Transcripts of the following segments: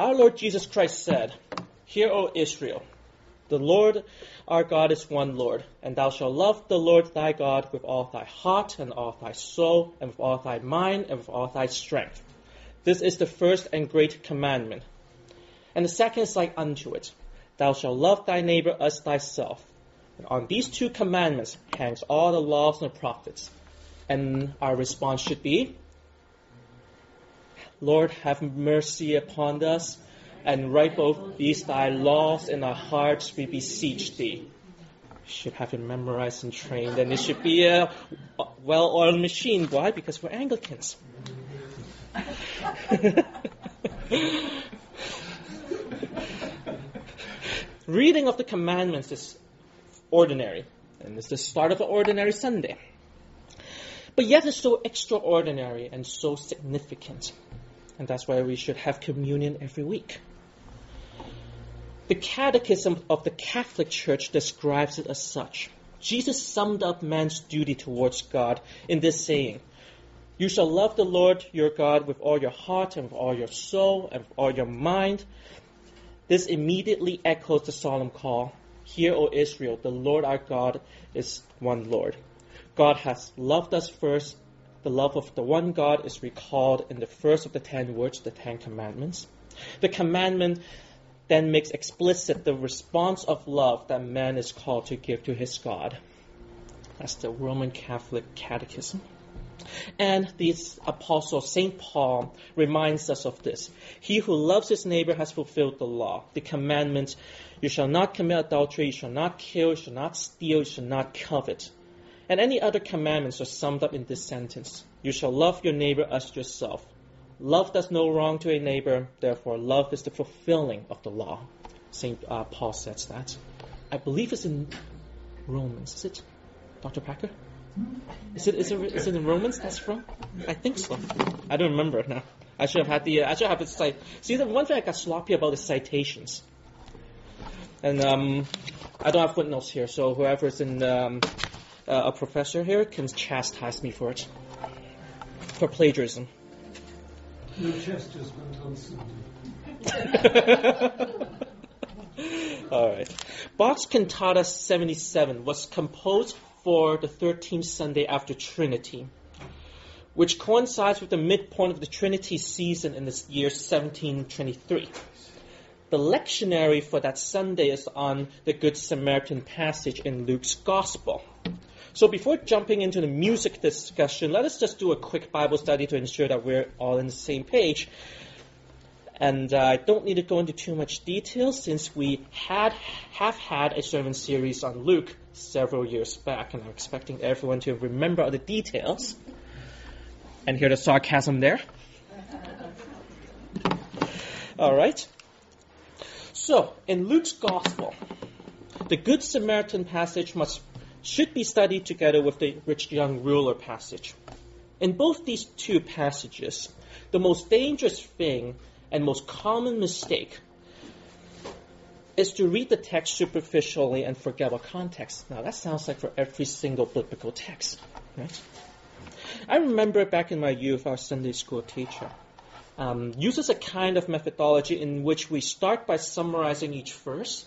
Our Lord Jesus Christ said, Hear, O Israel, the Lord our God is one Lord, and thou shalt love the Lord thy God with all thy heart, and all thy soul, and with all thy mind, and with all thy strength. This is the first and great commandment. And the second is like unto it Thou shalt love thy neighbor as thyself. And on these two commandments hangs all the laws and the prophets. And our response should be Lord, have mercy upon us, and write both these thy laws in our hearts, we beseech thee. Should have it memorized and trained, and it should be a well oiled machine. Why? Because we're Anglicans. Reading of the commandments is ordinary, and it's the start of an ordinary Sunday. But yet it's so extraordinary and so significant. And that's why we should have communion every week. The Catechism of the Catholic Church describes it as such. Jesus summed up man's duty towards God in this saying You shall love the Lord your God with all your heart and with all your soul and with all your mind. This immediately echoes the solemn call Hear, O Israel, the Lord our God is one Lord. God has loved us first. The love of the one God is recalled in the first of the ten words, the Ten Commandments. The commandment then makes explicit the response of love that man is called to give to his God. That's the Roman Catholic Catechism. And the apostle St. Paul reminds us of this. He who loves his neighbor has fulfilled the law, the commandments you shall not commit adultery, you shall not kill, you shall not steal, you shall not covet. And any other commandments are summed up in this sentence. You shall love your neighbor as yourself. Love does no wrong to a neighbor, therefore love is the fulfilling of the law. St. Uh, Paul says that. I believe it's in Romans. Is it, Dr. Packer? Is it, is it, is it in Romans that's from? I think so. I don't remember now. I should have had the, uh, I should have the cite. See, the one thing I got sloppy about is citations. And um, I don't have footnotes here, so whoever's in um, uh, a professor here can chastise me for it. For plagiarism. No Chester's went on Sunday. All right. Bach's Cantata 77 was composed for the 13th Sunday after Trinity, which coincides with the midpoint of the Trinity season in the year 1723. The lectionary for that Sunday is on the Good Samaritan passage in Luke's Gospel. So before jumping into the music discussion, let us just do a quick Bible study to ensure that we're all on the same page. And uh, I don't need to go into too much detail since we had have had a sermon series on Luke several years back, and I'm expecting everyone to remember all the details and hear the sarcasm there. All right. So, in Luke's Gospel, the Good Samaritan passage must should be studied together with the rich young ruler passage. In both these two passages, the most dangerous thing and most common mistake is to read the text superficially and forget about context. Now, that sounds like for every single biblical text, right? I remember back in my youth, our Sunday school teacher um, uses a kind of methodology in which we start by summarizing each verse,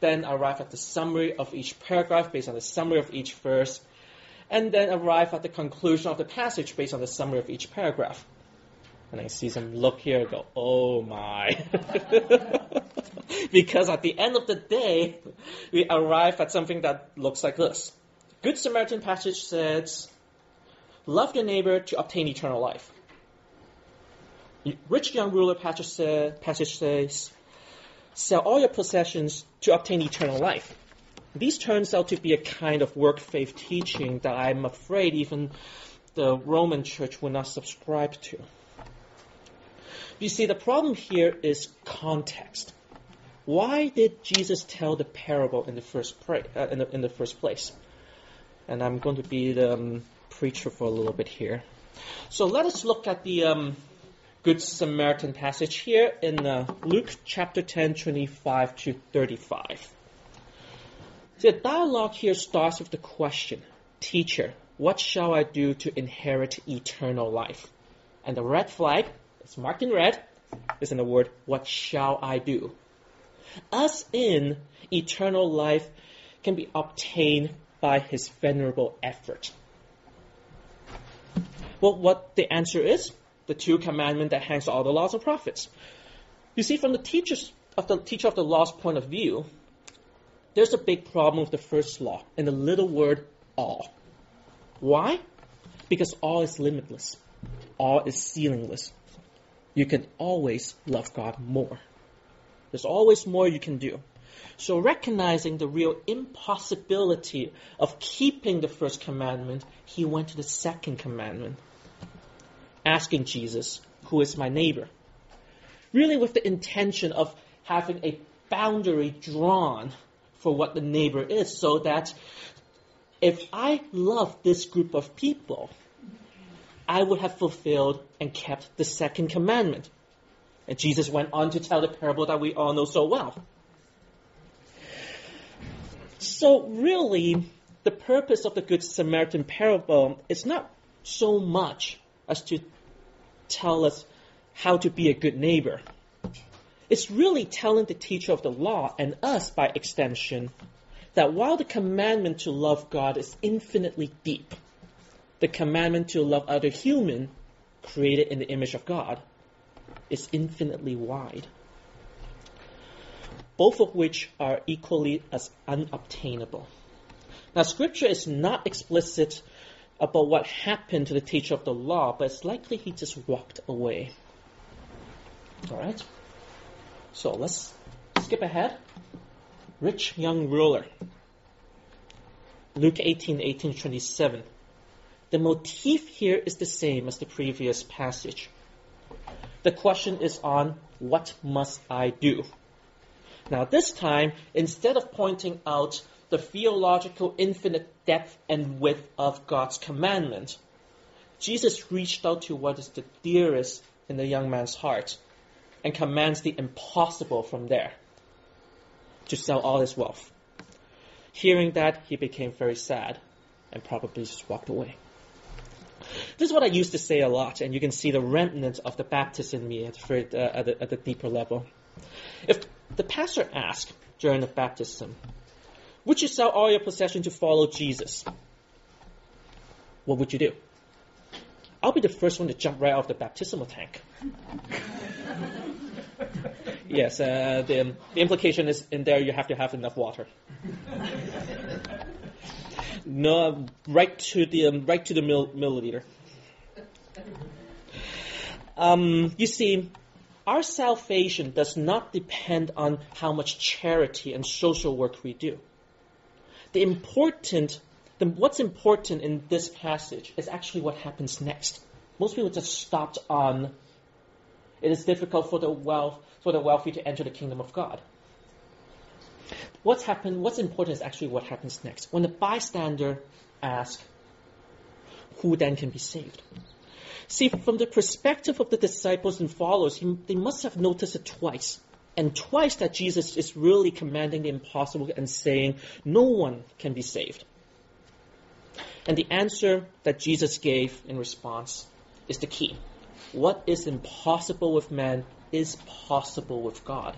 then arrive at the summary of each paragraph based on the summary of each verse, and then arrive at the conclusion of the passage based on the summary of each paragraph. And I see some look here and go, oh my. because at the end of the day, we arrive at something that looks like this. Good Samaritan passage says, love your neighbor to obtain eternal life. Rich young ruler passage, says, sell all your possessions to obtain eternal life. These turns out to be a kind of work faith teaching that I'm afraid even the Roman church would not subscribe to. You see, the problem here is context. Why did Jesus tell the parable in the first, pra- uh, in, the, in the first place? And I'm going to be the um, preacher for a little bit here. So let us look at the um, Good Samaritan passage here in uh, Luke chapter 10, 25 to 35. The dialogue here starts with the question, Teacher, what shall I do to inherit eternal life? And the red flag it's marked in red, is in the word, What shall I do? Us in eternal life can be obtained by his venerable effort. Well, what the answer is? The two commandment that hangs all the laws and prophets. You see, from the teachers of the teacher of the law's point of view, there's a big problem with the first law and the little word all. Why? Because all is limitless. All is ceilingless. You can always love God more. There's always more you can do. So recognizing the real impossibility of keeping the first commandment, he went to the second commandment, asking Jesus, who is my neighbor? Really with the intention of having a boundary drawn for what the neighbor is so that if I love this group of people, I would have fulfilled and kept the second commandment. And Jesus went on to tell the parable that we all know so well. So, really, the purpose of the Good Samaritan parable is not so much as to tell us how to be a good neighbor. It's really telling the teacher of the law, and us by extension, that while the commandment to love God is infinitely deep, the commandment to love other human, created in the image of God, is infinitely wide both of which are equally as unobtainable. Now, Scripture is not explicit about what happened to the teacher of the law, but it's likely he just walked away. All right? So let's skip ahead. Rich young ruler. Luke 18, 18, 27. The motif here is the same as the previous passage. The question is on what must I do? Now, this time, instead of pointing out the theological infinite depth and width of God's commandment, Jesus reached out to what is the dearest in the young man's heart and commands the impossible from there to sell all his wealth. Hearing that, he became very sad and probably just walked away. This is what I used to say a lot, and you can see the remnant of the Baptist in me at, uh, at, the, at the deeper level. If the pastor asked during the baptism, Would you sell all your possession to follow Jesus? What would you do? I'll be the first one to jump right off the baptismal tank. yes, uh, the, the implication is in there you have to have enough water. no, right to the um, right to the mill, milliliter. Um, you see, our salvation does not depend on how much charity and social work we do. The important, the, what's important in this passage is actually what happens next. Most people just stopped on, it is difficult for the wealth, for the wealthy to enter the kingdom of God. What's happened, what's important is actually what happens next. When the bystander asks, who then can be saved? See, from the perspective of the disciples and followers, they must have noticed it twice. And twice that Jesus is really commanding the impossible and saying, no one can be saved. And the answer that Jesus gave in response is the key. What is impossible with man is possible with God.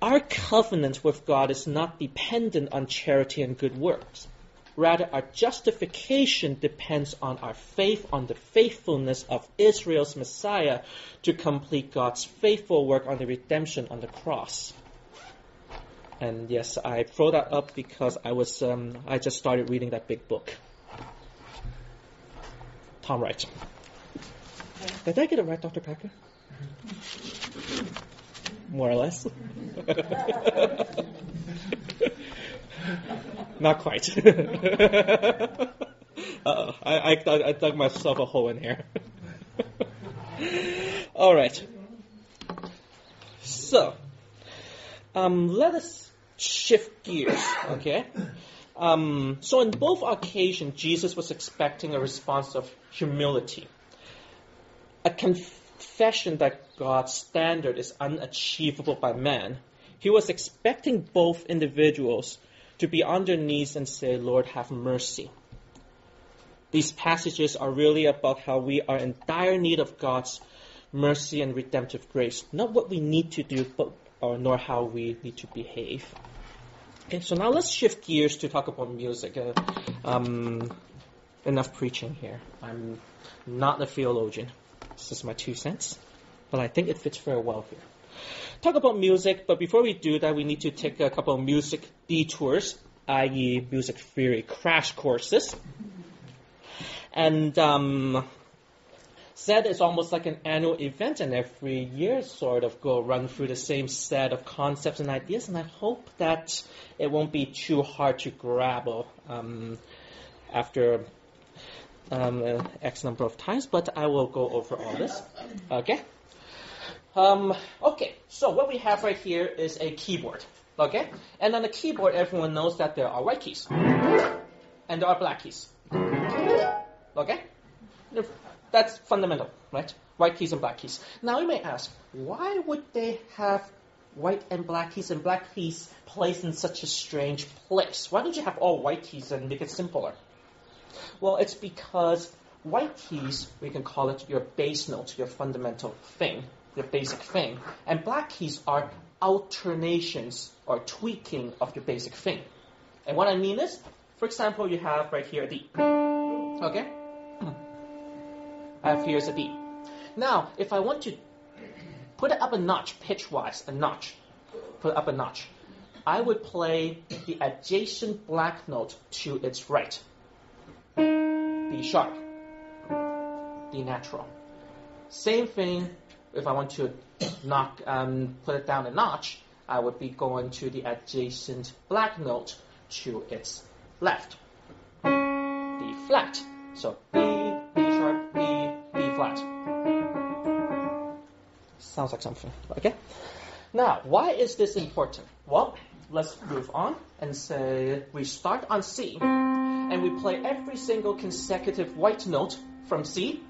Our covenant with God is not dependent on charity and good works. Rather, our justification depends on our faith, on the faithfulness of Israel's Messiah to complete God's faithful work on the redemption on the cross. And yes, I throw that up because I was um, I just started reading that big book. Tom Wright. Did I get it right, Dr. Packer? More or less. Not quite. Uh-oh. I, I, I dug myself a hole in here. All right. So, um, let us shift gears, okay? Um, so, in both occasions, Jesus was expecting a response of humility, a confession that God's standard is unachievable by man. He was expecting both individuals to be on their knees and say, Lord, have mercy. These passages are really about how we are in dire need of God's mercy and redemptive grace. Not what we need to do, but or nor how we need to behave. Okay, so now let's shift gears to talk about music. Uh, um, enough preaching here. I'm not a theologian. This is my two cents, but I think it fits very well here. Talk about music, but before we do that, we need to take a couple of music detours, i.e., music theory crash courses. And um, SED is almost like an annual event, and every year sort of go run through the same set of concepts and ideas. And I hope that it won't be too hard to grab um, after um, X number of times, but I will go over all this. Okay. Um, okay, so what we have right here is a keyboard. Okay? And on the keyboard, everyone knows that there are white keys. And there are black keys. Okay? That's fundamental, right? White keys and black keys. Now you may ask, why would they have white and black keys and black keys placed in such a strange place? Why don't you have all white keys and make it simpler? Well, it's because white keys, we can call it your base note, your fundamental thing, your basic thing, and black keys are alternations or tweaking of your basic thing. And what I mean is, for example, you have right here a D. Okay? I have here's a D. Now, if I want to put it up a notch, pitch-wise, a notch, put it up a notch, I would play the adjacent black note to its right. D sharp, D natural. Same thing if I want to knock, um, put it down a notch, I would be going to the adjacent black note to its left. D flat. So B, B sharp, B, B flat. Sounds like something. Okay? Now, why is this important? Well, let's move on and say we start on C and we play every single consecutive white note from C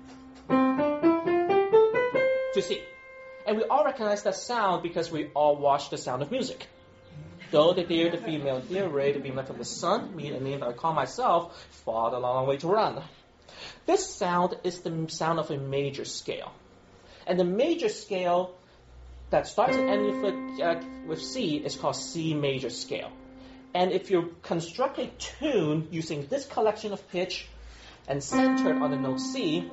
to C. And we all recognize that sound because we all watch The Sound of Music. Though the deer, the female deer, ray, the beamlet from the sun, me, and the name that I call myself, far the long way to run. This sound is the sound of a major scale. And the major scale that starts and ends with, uh, with C is called C major scale. And if you construct a tune using this collection of pitch and centered on the note C,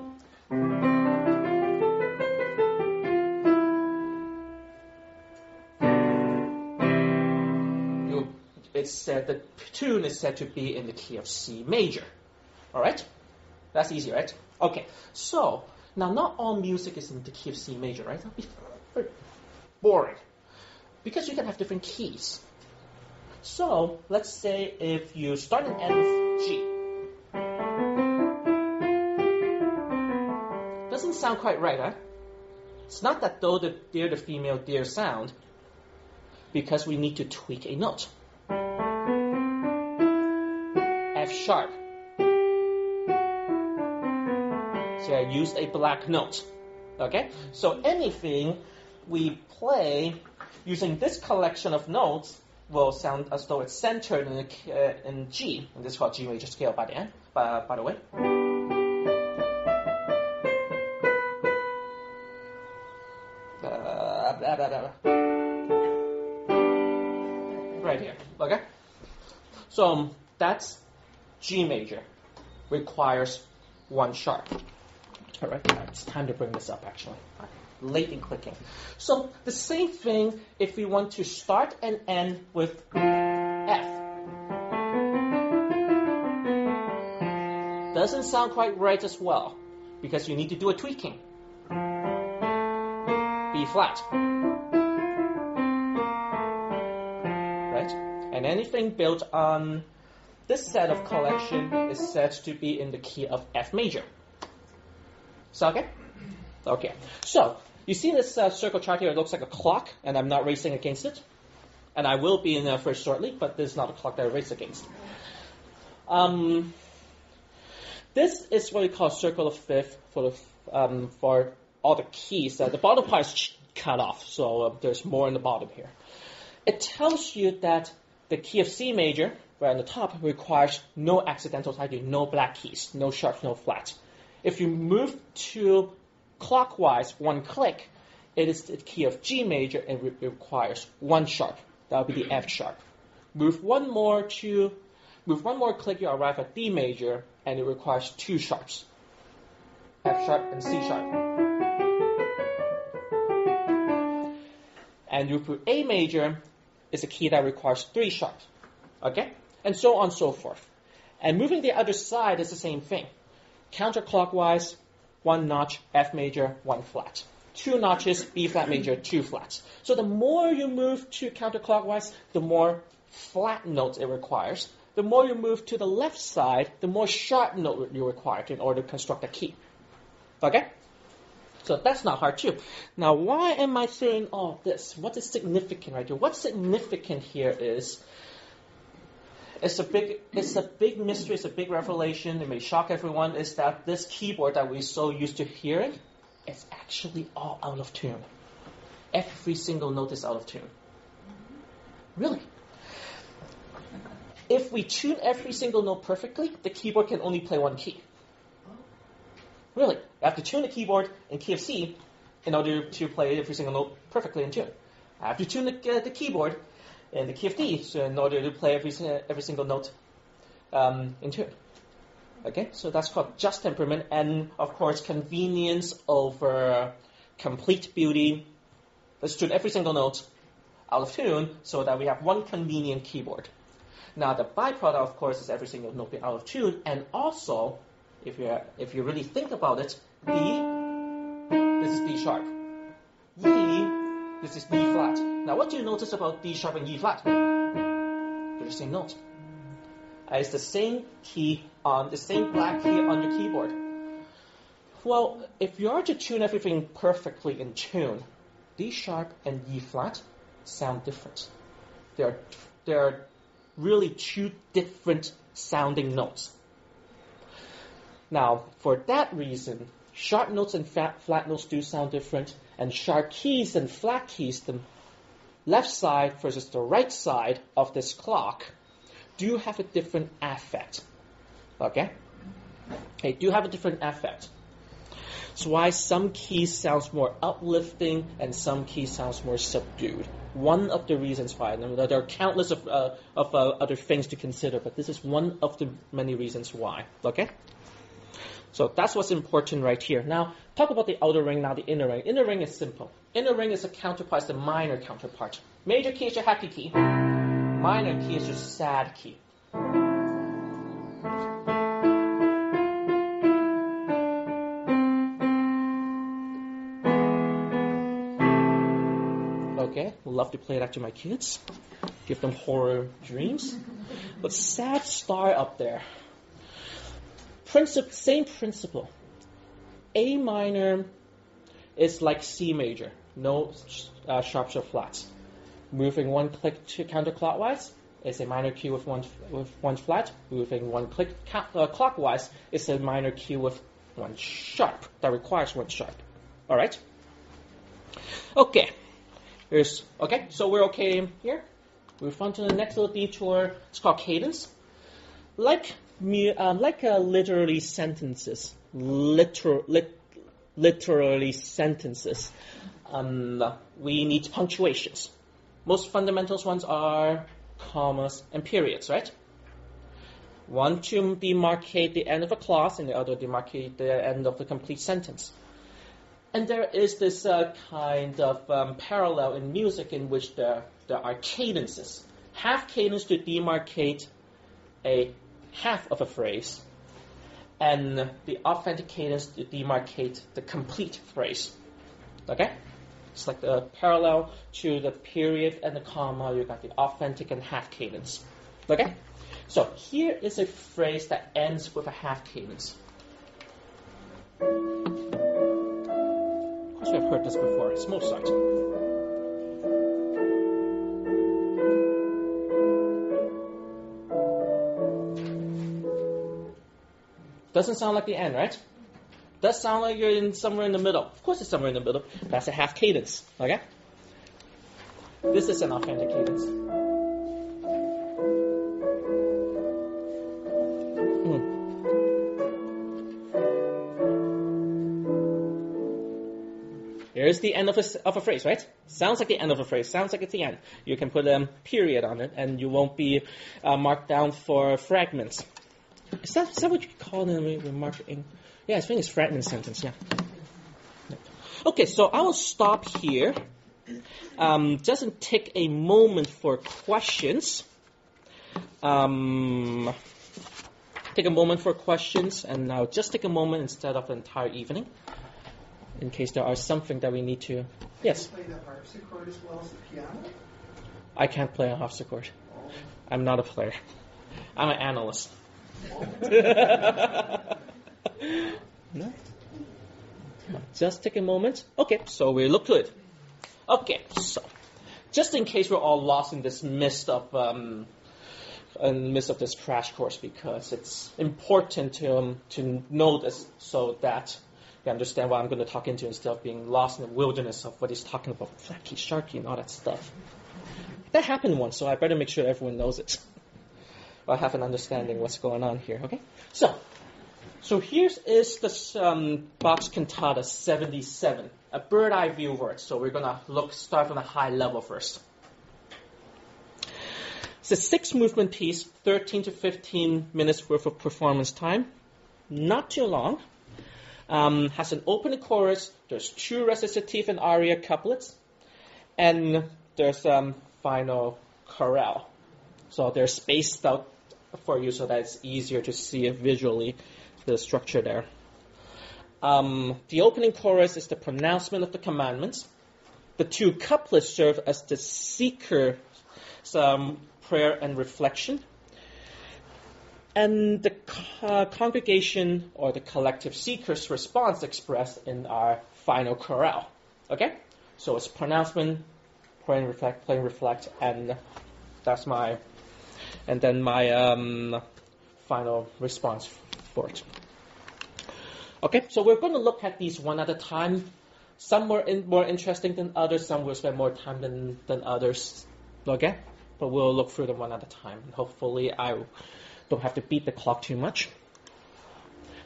said the tune is said to be in the key of C major. All right, that's easy, right? Okay, so now not all music is in the key of C major, right? That'd be very boring because you can have different keys. So let's say if you start and end with G. Doesn't sound quite right, huh? It's not that though the dear the female dear sound, because we need to tweak a note. Sharp. So I used a black note. Okay? So anything we play using this collection of notes will sound as though it's centered in, uh, in G, and this is called G major scale by the end, by, by the way. Uh, right here, okay? So um, that's G major, requires one sharp. All right, it's time to bring this up actually late in clicking. So the same thing if we want to start and end with F. Doesn't sound quite right as well because you need to do a tweaking. B flat. Right? And anything built on this set of collection is said to be in the key of F major. So okay? Okay. So you see this uh, circle chart here? It looks like a clock, and I'm not racing against it. And I will be in there first shortly, but this is not a clock that I race against. Um, this is what we call circle of fifth for, the, um, for all the keys. Uh, the bottom part is cut off, so uh, there's more in the bottom here. It tells you that the key of C major, right on the top, requires no accidental tidy, no black keys, no sharp, no flat. If you move to clockwise one click, it is the key of G major and it requires one sharp. That would be the F sharp. Move one more to, move one more click, you arrive at D major, and it requires two sharps. F sharp and C sharp. And you put A major is a key that requires three sharps. Okay? And so on and so forth. And moving the other side is the same thing. Counterclockwise, one notch, F major, one flat. Two notches, B flat major, two flats. So the more you move to counterclockwise, the more flat notes it requires. The more you move to the left side, the more sharp note you require in order to construct a key. Okay? So that's not hard too. Now, why am I saying all this? What is significant right here? What's significant here is it's a big it's a big mystery, it's a big revelation, it may shock everyone, is that this keyboard that we're so used to hearing is actually all out of tune. Every single note is out of tune. Really. If we tune every single note perfectly, the keyboard can only play one key. Really. You have to tune the keyboard in key of C in order to play every single note perfectly in tune. I have to tune the, uh, the keyboard in the key of D so in order to play every, every single note um, in tune. Okay, so that's called just temperament, and of course, convenience over complete beauty. Let's tune every single note out of tune so that we have one convenient keyboard. Now, the byproduct, of course, is every single note being out of tune, and also, if you if you really think about it, D, this is D sharp. E, this is B flat. Now, what do you notice about D sharp and E flat? They're the same note. Uh, it's the same key on the same black key on your keyboard. Well, if you are to tune everything perfectly in tune, D sharp and E flat sound different. They're they're really two different sounding notes. Now, for that reason, sharp notes and flat notes do sound different, and sharp keys and flat keys, the left side versus the right side of this clock, do have a different affect. Okay? They do have a different affect. That's why some keys sounds more uplifting and some keys sounds more subdued. One of the reasons why. there are countless of, uh, of uh, other things to consider, but this is one of the many reasons why. Okay? So that's what's important right here. Now, talk about the outer ring, now the inner ring. Inner ring is simple. Inner ring is a counterpart, the minor counterpart. Major key is your happy key. Minor key is your sad key. Okay, love to play that to my kids. Give them horror dreams. But sad star up there. Princip- same principle. A minor is like C major, no uh, sharps or flats. Moving one click to counterclockwise is a minor key with one with one flat. Moving one click uh, clockwise is a minor key with one sharp that requires one sharp. All right. Okay. Here's okay. So we're okay here. Move on to the next little detour. It's called cadence. Like uh, like uh, literally sentences, liter- lit- literally sentences, um, we need punctuations. Most fundamental ones are commas and periods, right? One to demarcate the end of a clause, and the other demarcate the end of the complete sentence. And there is this uh, kind of um, parallel in music in which there, there are cadences. Half cadence to demarcate a half of a phrase, and the authentic cadence to demarcate the complete phrase. Okay? It's like the parallel to the period and the comma, you got the authentic and half cadence. Okay? So here is a phrase that ends with a half cadence. Of course, we've heard this before. It's Mozart. Doesn't sound like the end, right? Does sound like you're in somewhere in the middle. Of course, it's somewhere in the middle. That's a half cadence. Okay. This is an authentic cadence. Hmm. There's the end of a, of a phrase, right? Sounds like the end of a phrase. Sounds like it's the end. You can put a period on it, and you won't be uh, marked down for fragments. Is that, is that what you call it in remarking? Yeah, I think it's fragment sentence. Yeah. Okay, so I will stop here. Um, just take a moment for questions. Um, take a moment for questions, and now just take a moment instead of the entire evening, in case there are something that we need to. Yes, play the harpsichord as well as the piano? I can't play a harpsichord. I'm not a player. I'm an analyst. Just take a moment. Okay, so we look to it. Okay, so just in case we're all lost in this mist of um, in the midst of this crash course, because it's important to um, to know this so that you understand what I'm going to talk into instead of being lost in the wilderness of what he's talking about, flaky, sharky, and all that stuff. That happened once, so I better make sure everyone knows it. I have an understanding what's going on here. Okay, so so here is this um, Bach's Cantata 77, a bird eye view work. So we're gonna look start from a high level first. It's a six movement piece, 13 to 15 minutes worth of performance time, not too long. Um, has an opening chorus. There's two recitative and aria couplets, and there's um, final chorale. So they're spaced out for you so that it's easier to see it visually, the structure there. Um, the opening chorus is the pronouncement of the commandments. The two couplets serve as the seeker's um, prayer and reflection. And the co- congregation or the collective seeker's response expressed in our final chorale. Okay? So it's pronouncement, pray and reflect, play and reflect, and that's my, and then my um, final response for it. Okay, so we're going to look at these one at a time. Some were in, more interesting than others. Some will spend more time than than others. Okay, but we'll look through them one at a time. And hopefully, I don't have to beat the clock too much.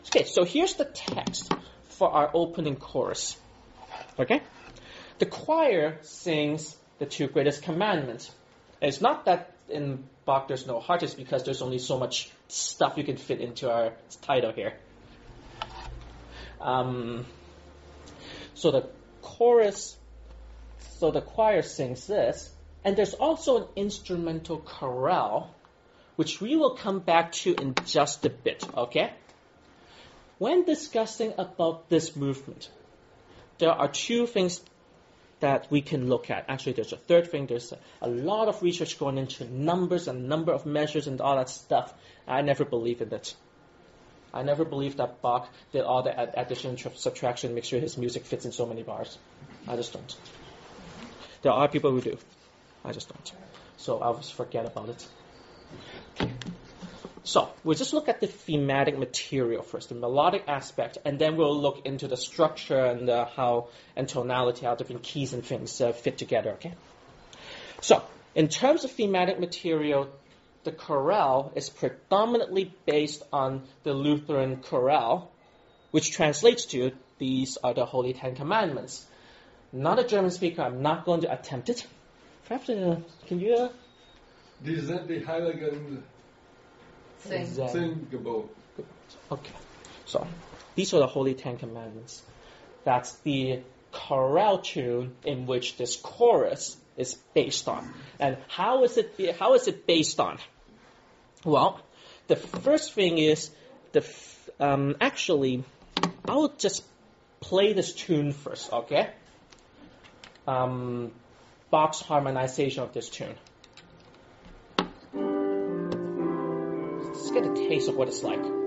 Okay, so here's the text for our opening chorus. Okay, the choir sings the two greatest commandments. It's not that in Bach there's no heart, it's because there's only so much stuff you can fit into our title here. Um, so the chorus, so the choir sings this, and there's also an instrumental chorale, which we will come back to in just a bit, okay? When discussing about this movement, there are two things that we can look at. Actually, there's a third thing. There's a, lot of research going into numbers and number of measures and all that stuff. I never believe in it. I never believed that Bach did all the ad- addition, tr- subtraction, make sure his music fits in so many bars. I just don't. There are people who do. I just don't. So I'll just forget about it. So we'll just look at the thematic material first, the melodic aspect, and then we'll look into the structure and uh, how and tonality, how different keys and things uh, fit together. Okay. So in terms of thematic material, the chorale is predominantly based on the Lutheran chorale, which translates to these are the Holy Ten Commandments. Not a German speaker, I'm not going to attempt it. Perhaps, uh, can you uh, sind die heiligen Sing. Zen- zehn Gebote. Okay. So these are the Holy Ten Commandments. That's the chorale tune in which this chorus is based on. And how is it how is it based on? Well, the first thing is the f- um, actually I'll just play this tune first, okay? Um, Bach's harmonization of this tune. Get a taste of what it's like.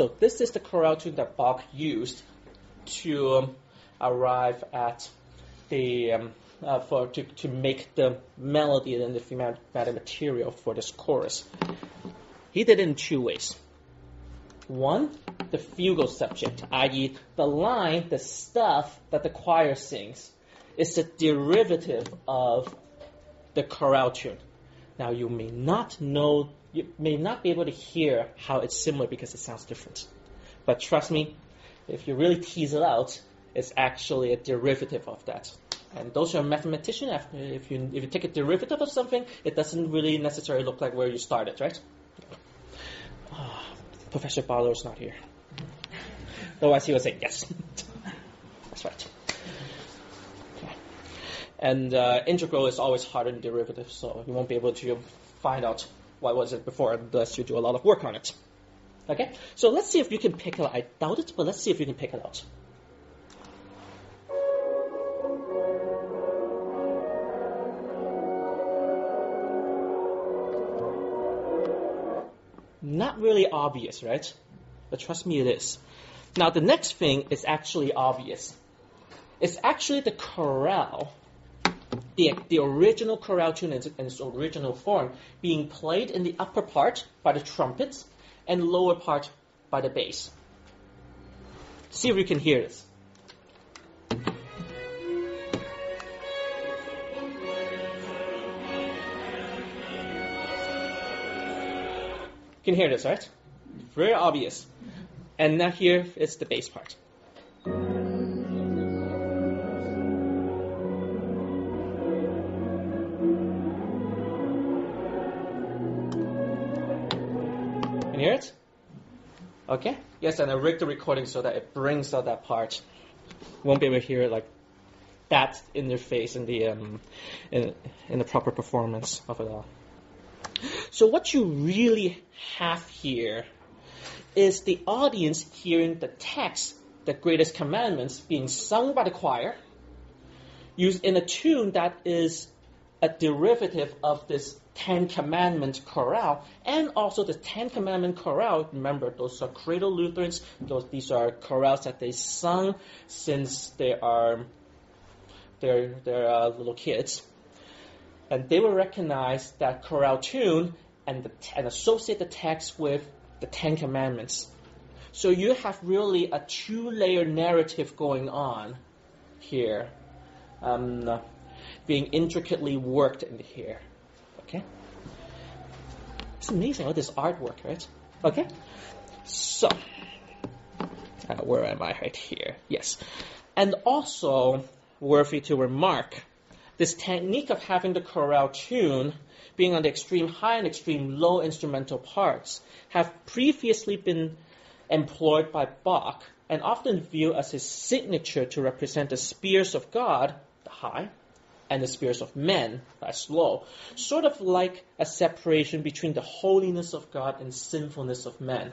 So this is the chorale tune that Bach used to um, arrive at the um, uh, for to, to make the melody and the thematic material for this chorus. He did it in two ways. One, the fugal subject, i.e., the line, the stuff that the choir sings, is a derivative of the chorale tune. Now, you may not know, you may not be able to hear how it's similar because it sounds different. But trust me, if you really tease it out, it's actually a derivative of that. And those who are mathematicians, if you, if you take a derivative of something, it doesn't really necessarily look like where you started, right? Ah, Professor is not here. Otherwise, he would say yes. That's right. And uh, integral is always harder than derivative, so you won't be able to find out what was it before unless you do a lot of work on it. Okay? So let's see if you can pick it out. I doubt it, but let's see if you can pick it out. Not really obvious, right? But trust me, it is. Now, the next thing is actually obvious. It's actually the chorale, the, the original chorale tune in, in its original form, being played in the upper part by the trumpets and lower part by the bass. See if you can hear this. You can hear this, right? Very obvious. And now here is the bass part. Okay. Yes, and I rigged the recording so that it brings out that part. Won't be able to hear it like that in their face in the um, in, in the proper performance of it all. So what you really have here is the audience hearing the text, the greatest commandments, being sung by the choir, used in a tune that is a derivative of this Ten Commandment chorale, and also the Ten Commandment chorale. Remember, those are cradle Lutherans. Those these are chorales that they sung since they are they're they're uh, little kids, and they will recognize that chorale tune and the, and associate the text with the Ten Commandments. So you have really a two-layer narrative going on here, um, being intricately worked in here. Okay, it's amazing all this artwork, right? Okay, so uh, where am I? Right here. Yes, and also worthy to remark, this technique of having the chorale tune being on the extreme high and extreme low instrumental parts, have previously been employed by Bach and often viewed as his signature to represent the spheres of God, the high, and the spheres of men, that's low. Sort of like a separation between the holiness of God and sinfulness of men.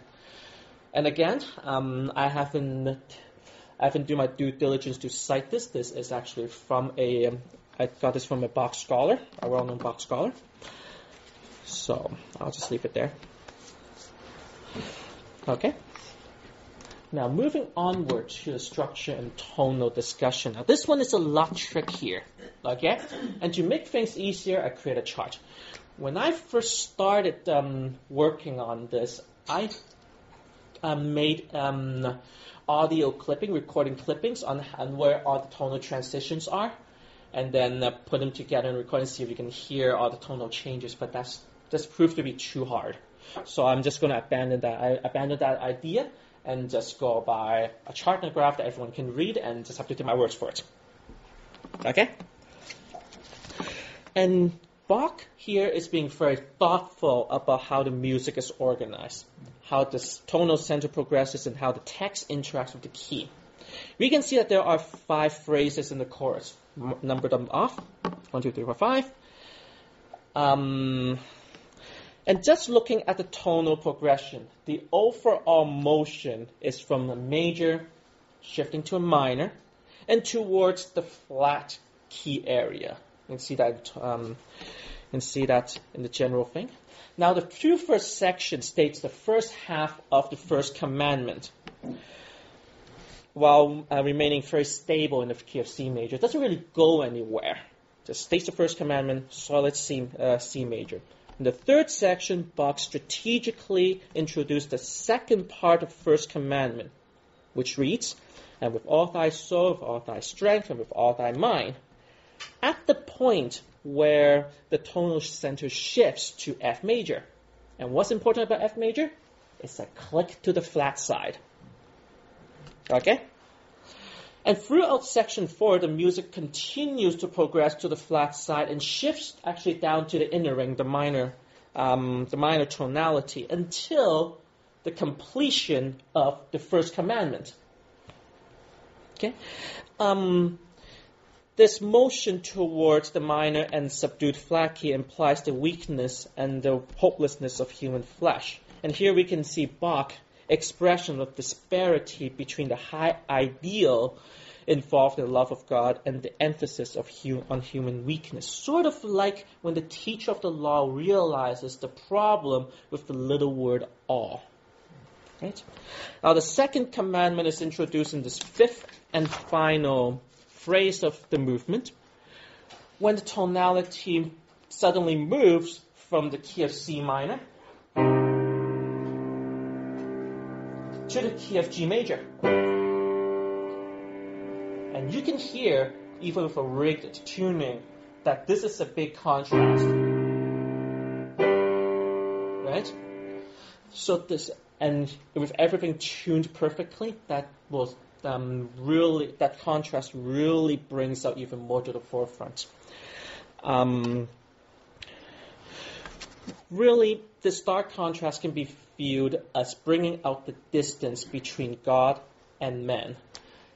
And again, um, I haven't I haven't done my due diligence to cite this. This is actually from a um, I got this from a Bach scholar, a well-known Bach scholar. So I'll just leave it there. Okay. Now moving onward to the structure and tonal discussion. Now this one is a lot trickier. Okay? And to make things easier, I create a chart. When I first started um, working on this, I um, made um, audio clipping, recording clippings on, on where all the tonal transitions are, and then uh, put them together and record and see if you can hear all the tonal changes. But that's this proved to be too hard. So I'm just going to abandon that. I abandon that idea and just go by a chart and a graph that everyone can read and just have to take my words for it. Okay? And Bach here is being very thoughtful about how the music is organized, how the tonal center progresses, and how the text interacts with the key. We can see that there are five phrases in the chorus. M- number them off. One, two, three, four, five. Um, and just looking at the tonal progression, the overall motion is from a major shifting to a minor and towards the flat key area. You can see that um, can see that in the general thing. Now, the two first sections states the first half of the first commandment, while uh, remaining very stable in the key of C major. It doesn't really go anywhere. Just states the first commandment, solid C, uh, C major. In the third section, Bach strategically introduced the second part of first commandment, which reads, "And with all thy soul, with all thy strength, and with all thy mind." At the point where the tonal center shifts to F major. And what's important about F major? It's a click to the flat side. Okay? And throughout section four, the music continues to progress to the flat side and shifts actually down to the inner ring, the minor, um, the minor tonality, until the completion of the first commandment. Okay? Um, this motion towards the minor and subdued flat key implies the weakness and the hopelessness of human flesh. And here we can see Bach expression of disparity between the high ideal involved in the love of God and the emphasis of hu- on human weakness. Sort of like when the teacher of the law realizes the problem with the little word all. Right? Now the second commandment is introduced in this fifth and final phrase of the movement, when the tonality suddenly moves from the key of C minor the key of G major. And you can hear, even with a rigged tuning, that this is a big contrast. Right? So this, and with everything tuned perfectly, that was um, really that contrast really brings out even more to the forefront. Um, really, the stark contrast can be viewed as bringing out the distance between God and man.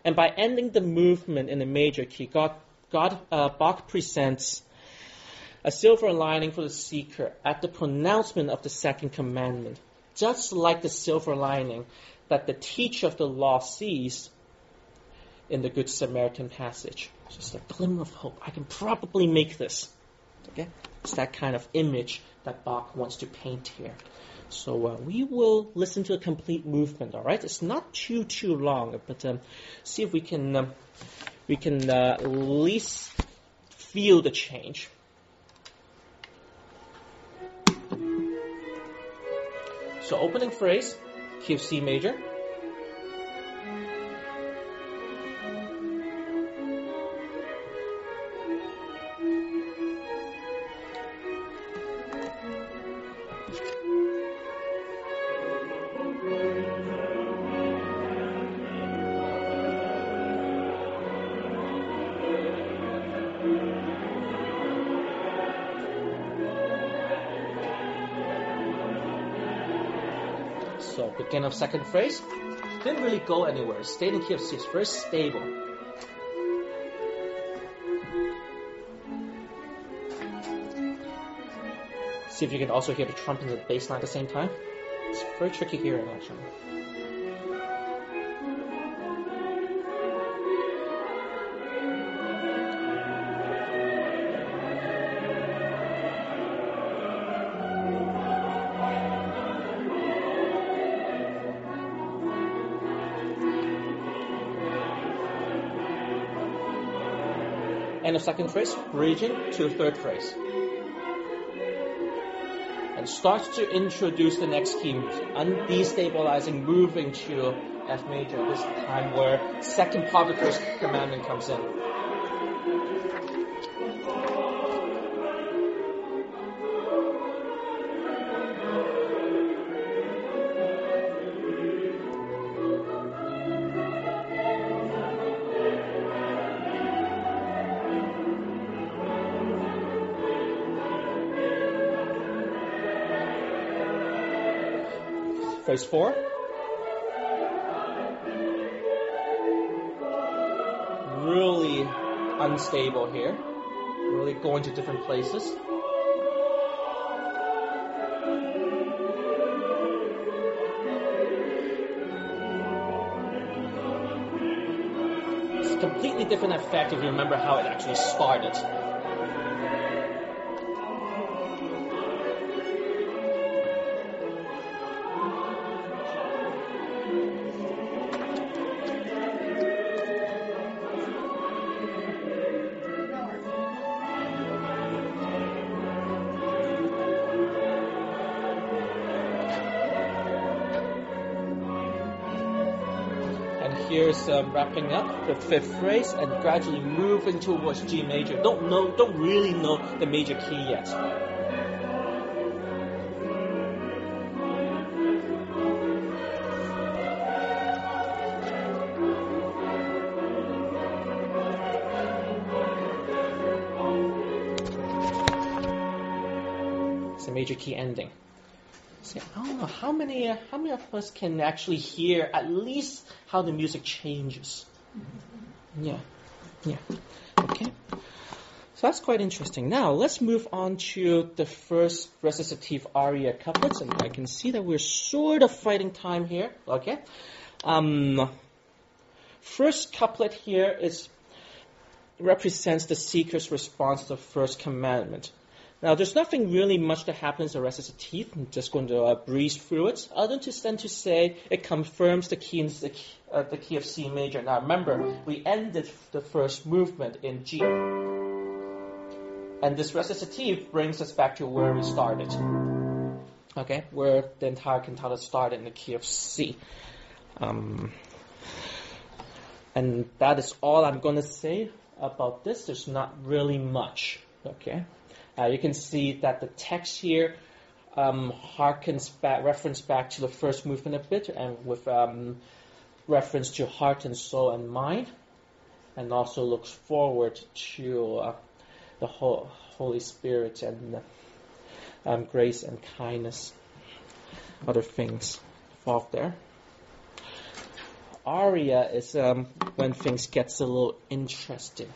And by ending the movement in the major key, God, God uh, Bach presents a silver lining for the seeker at the pronouncement of the second commandment, just like the silver lining that the teacher of the law sees in the Good Samaritan passage. Just a glimmer of hope. I can probably make this. Okay? It's that kind of image that Bach wants to paint here. So uh, we will listen to a complete movement. All right, it's not too too long, but um, see if we can um, we can uh, at least feel the change. So opening phrase, C major. So beginning of second phrase. Didn't really go anywhere. Stayed in key of C. It's very stable. See if you can also hear the trumpet and the bass line at the same time. It's very tricky hearing actually. Second phrase, bridging to third phrase. And starts to introduce the next key, undestabilizing, moving to F major, this time where second part of the first commandment comes in. Phrase four. Really unstable here. Really going to different places. It's completely different effect if you remember how it actually started. Here's um, wrapping up the fifth phrase and gradually moving towards G major. Don't know, don't really know the major key yet. It's a major key ending. So I don't know how many uh, how many of us can actually hear at least how the music changes. Yeah, yeah. Okay. So that's quite interesting. Now let's move on to the first recitative aria couplets, and I can see that we're sort of fighting time here. Okay. Um, first couplet here is represents the seeker's response to the first commandment. Now, there's nothing really much that happens in recitative. I'm just going to uh, breeze through it, other than to say it confirms the key, in the, key, uh, the key of C major. Now, remember, we ended the first movement in G. And this recitative brings us back to where we started. Okay, where the entire cantata started in the key of C. Um, and that is all I'm going to say about this. There's not really much. Okay. Uh, you can see that the text here um, harkens back, reference back to the first movement a bit, and with um, reference to heart and soul and mind, and also looks forward to uh, the Holy Spirit and um, grace and kindness, other things involved there. Aria is um, when things gets a little interesting.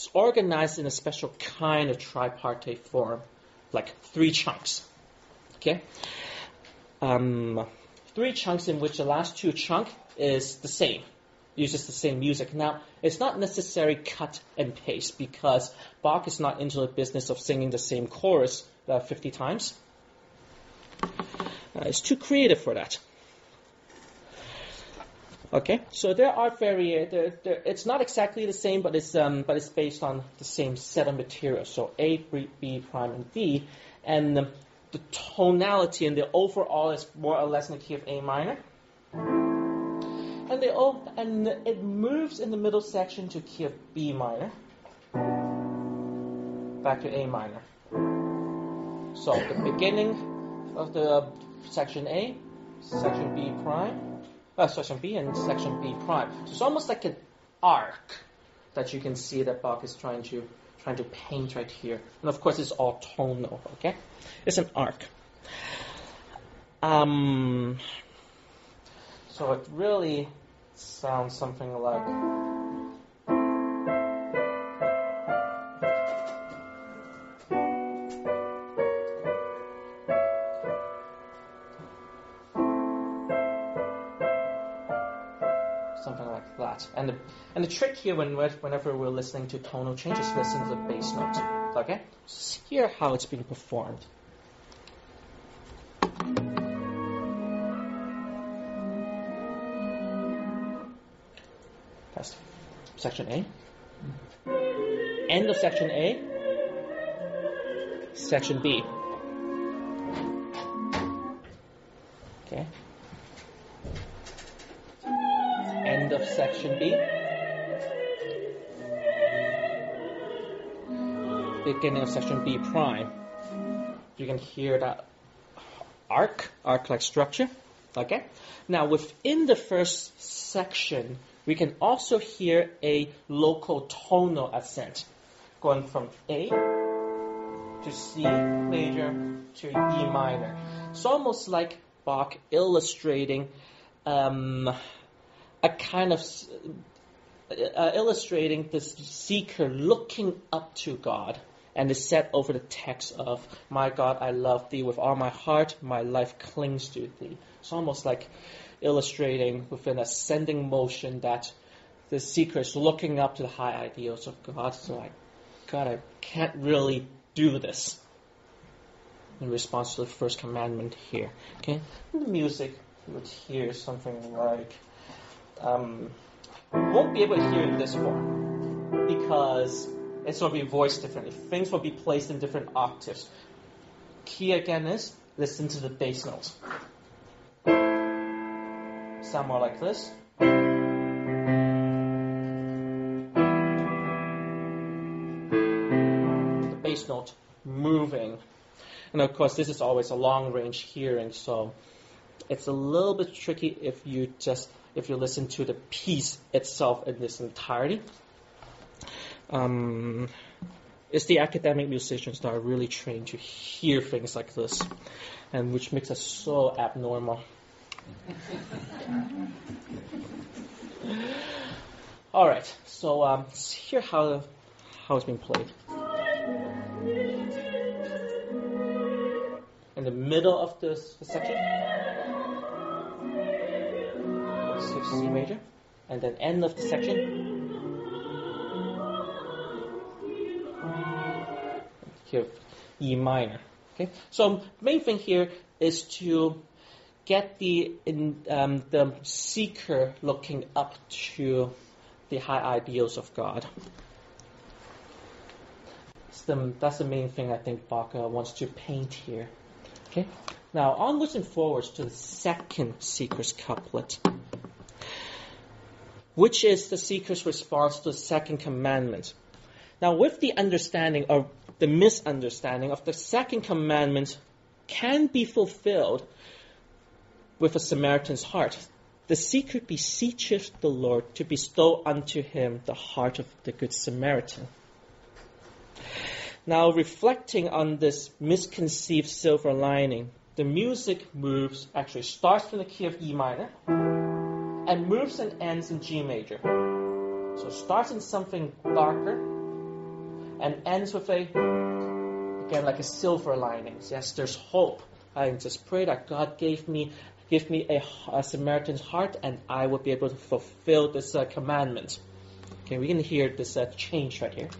It's organized in a special kind of tripartite form, like three chunks. Okay? Um, three chunks in which the last two chunk is the same, uses the same music. Now, it's not necessary cut and paste because Bach is not into the business of singing the same chorus uh, 50 times. Uh, it's too creative for that. Okay, so there are vari- there, there, it's not exactly the same, but it's um, but it's based on the same set of materials. So A, B prime, and D, and the, the tonality and the overall is more or less in the key of A minor. And they all, and it moves in the middle section to key of B minor, back to A minor. So the beginning of the section A, section B prime uh, section B and section B prime. So it's almost like an arc that you can see that Bach is trying to trying to paint right here. And of course, it's all tonal. Okay, it's an arc. Um, so it really sounds something like. And the, and the trick here, when we're, whenever we're listening to tonal changes, listen to the bass note. Okay? Just hear how it's being performed. That's section A. End of section A. Section B. End of section B. Beginning of section B prime. You can hear that arc, arc-like structure. Okay. Now within the first section, we can also hear a local tonal ascent, going from A to C major to E minor. It's almost like Bach illustrating um, a kind of uh, illustrating this seeker looking up to God and is set over the text of my God, I love thee with all my heart, my life clings to thee. It's almost like illustrating with an ascending motion that the seeker is looking up to the high ideals of God. So like, God, I can't really do this. In response to the first commandment here. Okay? The music, you would hear something like um, won't be able to hear in this form because it's going to be voiced differently. Things will be placed in different octaves. Key again is listen to the bass notes. Sound more like this. The bass note moving. And of course, this is always a long range hearing, so it's a little bit tricky if you just if you listen to the piece itself in its entirety. Um, it's the academic musicians that are really trained to hear things like this, and which makes us so abnormal. All right, so um, how how it's being played. In the middle of this section, C major, and then end of the section. Here, E minor. Okay, so main thing here is to get the in, um, the seeker looking up to the high ideals of God. That's the main thing I think Bach wants to paint here. Okay, now onwards and forwards to the second seeker's couplet which is the seeker's response to the second commandment. Now, with the understanding or the misunderstanding of the second commandment can be fulfilled with a Samaritan's heart. The seeker beseecheth the Lord to bestow unto him the heart of the Good Samaritan. Now, reflecting on this misconceived silver lining, the music moves, actually starts in the key of E minor and moves and ends in G major. So starts in something darker and ends with a, again, like a silver lining. Yes, there's hope. I just pray that God gave me, give me a, a Samaritan's heart and I will be able to fulfill this uh, commandment. Okay, we can hear this uh, change right here.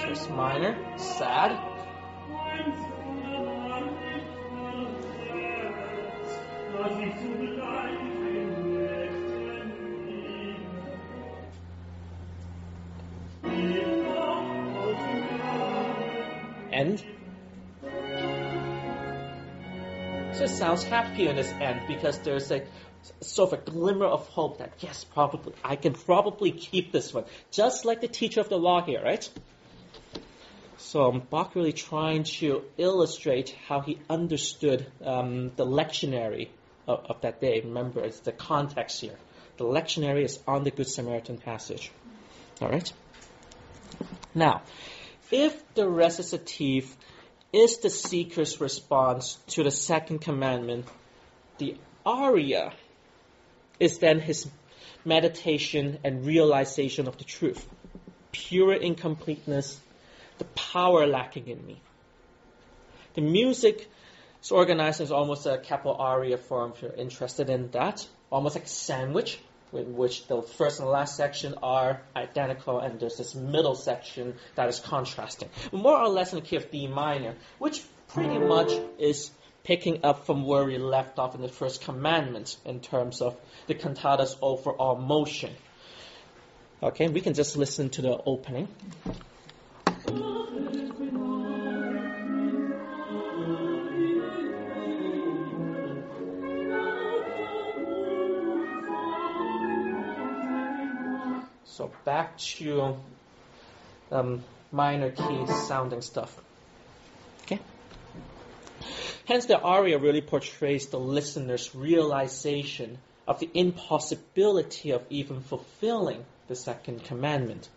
So it's minor, sad, end. So it sounds happy in this end because there's a sort of a glimmer of hope that yes, probably I can probably keep this one, just like the teacher of the law here, right? So Bach really trying to illustrate how he understood um, the lectionary of, of, that day. Remember, it's the context here. The lectionary is on the Good Samaritan passage. All right. Now, if the recitative is the seeker's response to the second commandment, the aria is then his meditation and realization of the truth. Pure incompleteness, the power lacking in me. The music is organized as almost da capo aria form if you're interested in that, almost like a sandwich in which the first and last section are identical, and there's this middle section that is contrasting. More or less in the key of D minor, which pretty much is picking up from where we left off in the first commandment in terms of the cantata's overall motion. Okay, we can just listen to the opening. Back to um, minor key sounding stuff. Okay. Hence, the aria really portrays the listener's realization of the impossibility of even fulfilling the second commandment.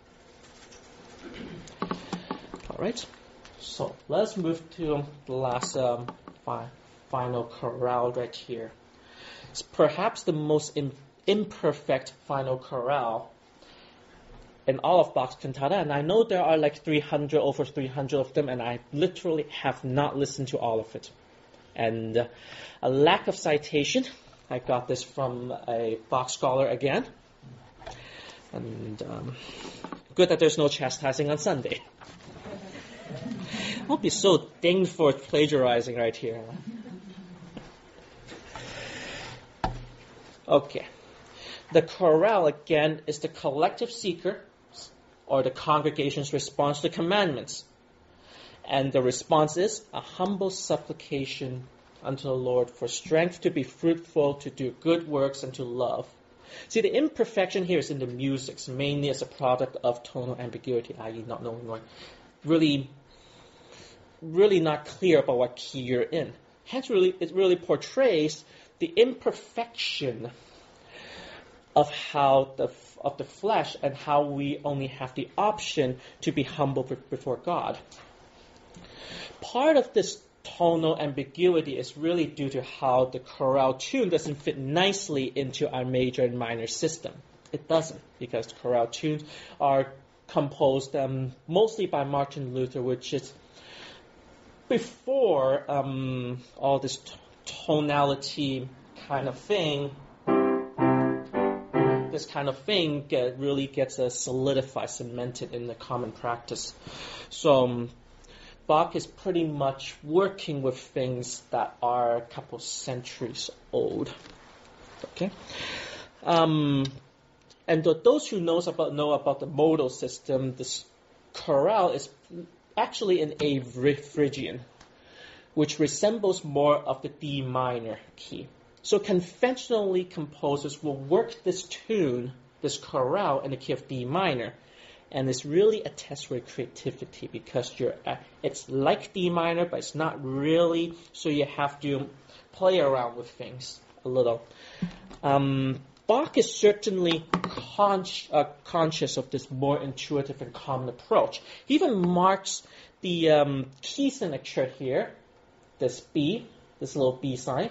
All right. So let's move to the last um, fi- final chorale right here. It's perhaps the most Im- imperfect final chorale in all of Bach's cantata, and I know there are like 300, over 300 of them, and I literally have not listened to all of it. And uh, a lack of citation, I got this from a Bach scholar again. And um, good that there's no chastising on Sunday. I'll be so dinged for plagiarizing right here. Okay. The chorale, again, is the collective seeker or the congregation's response to commandments. And the response is a humble supplication unto the Lord for strength to be fruitful, to do good works, and to love. See, the imperfection here is in the music, mainly as a product of tonal ambiguity, i.e., not knowing what, really, really not clear about what key you're in. Hence, really, it really portrays the imperfection of how the of the flesh and how we only have the option to be humble before God. Part of this tonal ambiguity is really due to how the chorale tune doesn't fit nicely into our major and minor system. It doesn't, because the chorale tunes are composed um, mostly by Martin Luther, which is before um, all this tonality kind of thing. This kind of thing get, really gets uh, solidified, cemented in the common practice. So um, Bach is pretty much working with things that are a couple centuries old. Okay, um, and those who knows about know about the modal system, this chorale is actually in A Phrygian, which resembles more of the D minor key. So conventionally, composers will work this tune, this chorale, in the key of D minor, and it's really a test for creativity because you're uh, it's like D minor, but it's not really. So you have to play around with things a little. Um, Bach is certainly con- uh, conscious of this more intuitive and common approach. He even marks the um, key signature here, this B, this little B sign.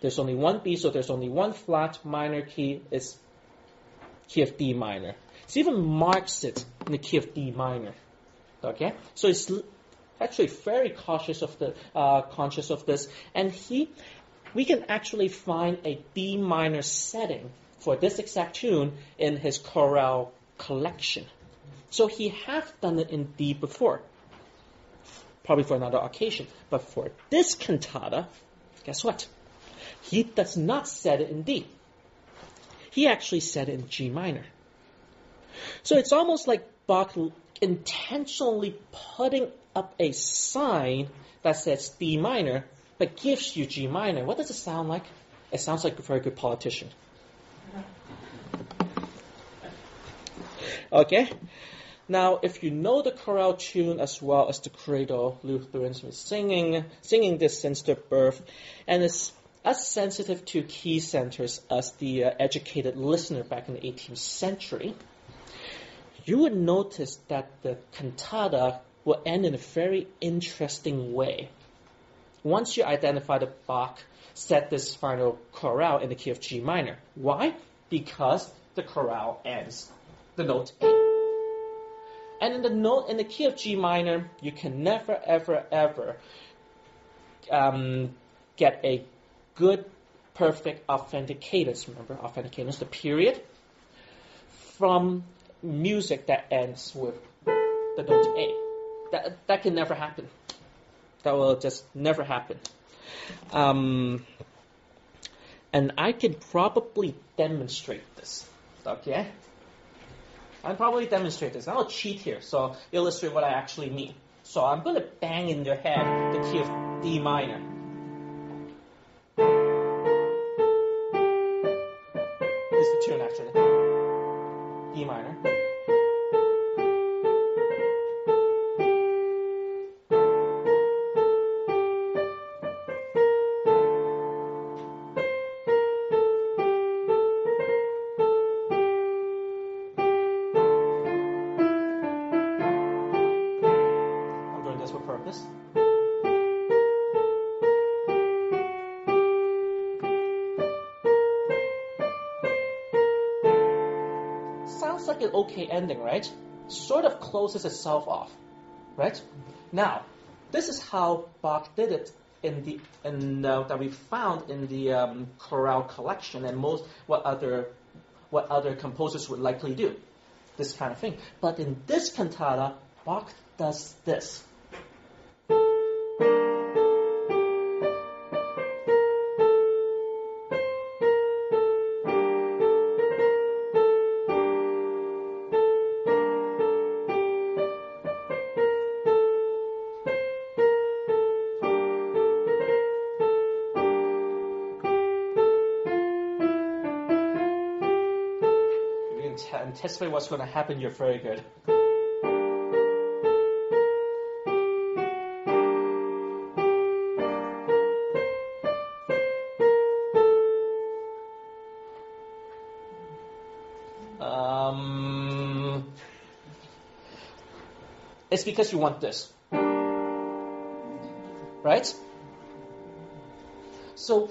There's only one B, so there's only one flat minor key. It's key of D minor. He even marks it in the key of D minor. Okay, so he's actually very cautious of the uh, conscious of this, and he we can actually find a D minor setting for this exact tune in his chorale collection. So he has done it in D before, probably for another occasion. But for this cantata, guess what? He does not set it in D. He actually set it in G minor. So it's almost like Bach intentionally putting up a sign that says D minor, but gives you G minor. What does it sound like? It sounds like a very good politician. Okay? Now, if you know the chorale tune as well as the cradle, Lutherans were singing, singing this since their birth, and it's as sensitive to key centers as the uh, educated listener back in the 18th century, you would notice that the cantata will end in a very interesting way. Once you identify the Bach set this final chorale in the key of G minor. Why? Because the chorale ends the note A. And in the note in the key of G minor, you can never, ever, ever um, get a good, perfect authentic cadence. Remember, authentic cadence, the period from music that ends with the note A. That that can never happen. That will just never happen. Um, and I can probably demonstrate this. Okay? I'll probably demonstrate this. I'll cheat here, so illustrate what I actually mean. So I'm going to bang in your head the key of D minor. Minor. Ending, right? Sort of closes itself off, right? Now, this is how Bach did it in the in uh, that we found in the um, chorale collection, and most what other what other composers would likely do, this kind of thing. But in this cantata, Bach does this. Can t- anticipate what's going to happen, you're very good. Um, it's because you want this. Right? So,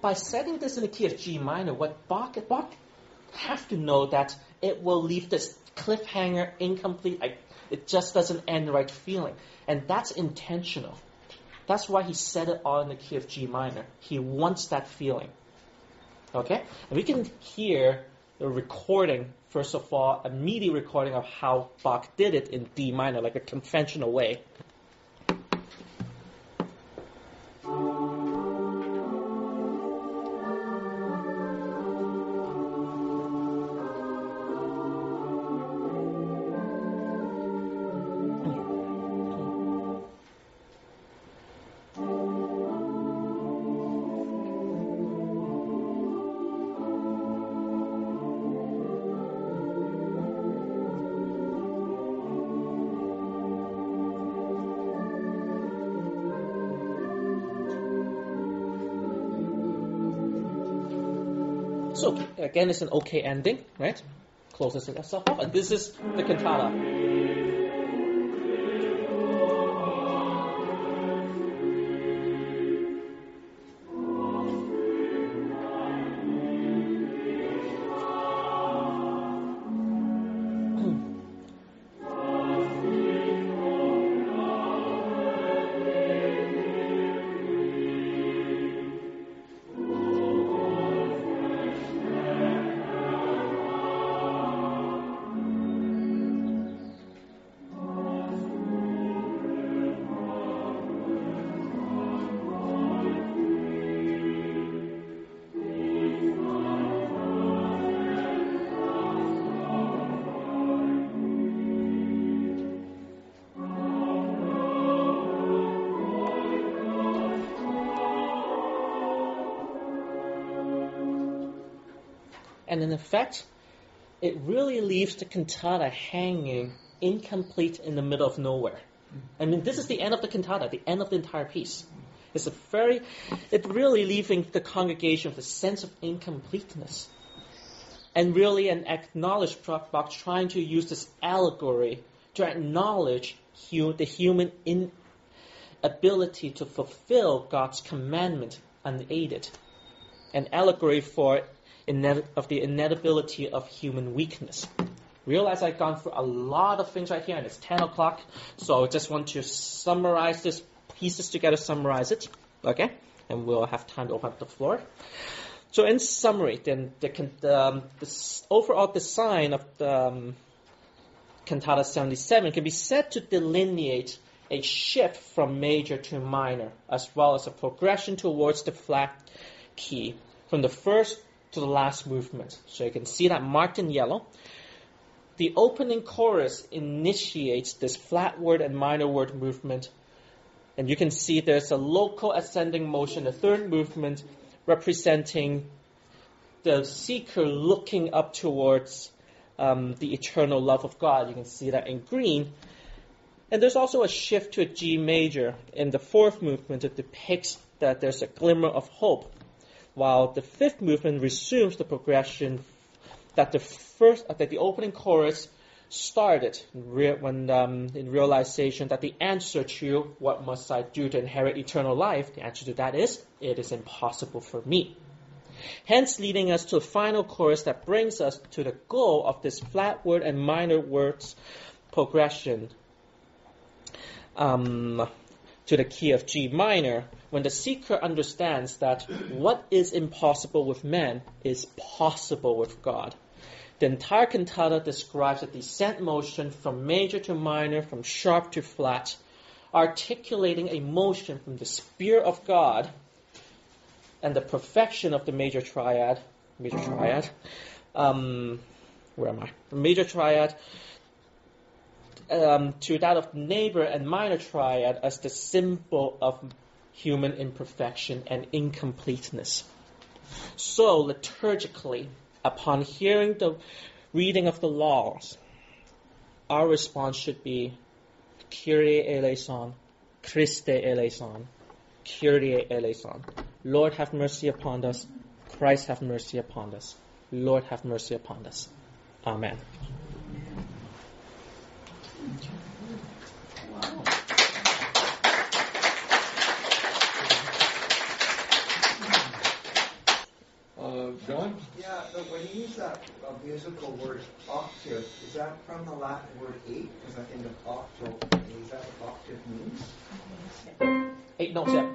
by setting this in the key of G minor, what Bach, Bach have to know that it will leave this cliffhanger incomplete. I, it just doesn't end right feeling. And that's intentional. That's why he set it all in the key of G minor. He wants that feeling. Okay? And we can hear the recording, first of all, a MIDI recording of how Bach did it in D minor, like a conventional way. Again, it's an okay ending, right? Closes itself off, and this is the cantata. And in effect, it really leaves the cantata hanging incomplete in the middle of nowhere. I mean, this is the end of the cantata, the end of the entire piece. It's a very, it really leaving the congregation with a sense of incompleteness. And really an acknowledged Bach trying to use this allegory to acknowledge hu- the human inability to fulfill God's commandment unaided. An allegory for of the inevitability of human weakness. Realize I've gone through a lot of things right here, and it's 10 o'clock, so I just want to summarize this pieces together, summarize it, okay? And we'll have time to open up the floor. So, in summary, then the, the, um, overall design of the um, Cantata 77 can be said to delineate a shift from major to minor, as well as a progression towards the flat key from the first to the last movement. So you can see that marked in yellow. The opening chorus initiates this flat word and minor word movement. And you can see there's a local ascending motion, the third movement, representing the seeker looking up towards um, the eternal love of God. You can see that in green. And there's also a shift to a G major in the fourth movement that depicts that there's a glimmer of hope while the fifth movement resumes the progression that the first that the opening chorus started when um, in realization that the answer to what must I do to inherit eternal life, the answer to that is it is impossible for me. Hence, leading us to the final chorus that brings us to the goal of this flat word and minor words progression um, to the key of G minor, when the seeker understands that what is impossible with man is possible with God. The entire cantata describes a descent motion from major to minor, from sharp to flat, articulating a motion from the Spirit of God and the perfection of the major triad, major triad, um, where am I? Major triad um, to that of the neighbor and minor triad as the symbol of human imperfection and incompleteness. So, liturgically, upon hearing the reading of the laws, our response should be Kyrie eleison, Christe eleison, Kyrie eleison. Lord have mercy upon us. Christ have mercy upon us. Lord have mercy upon us. Amen. Wow. Uh, John? Yeah, but when you use that uh, musical word octave, is that from the Latin word eight? Because I think of octo. Is that what octave means? Eight notes, yeah.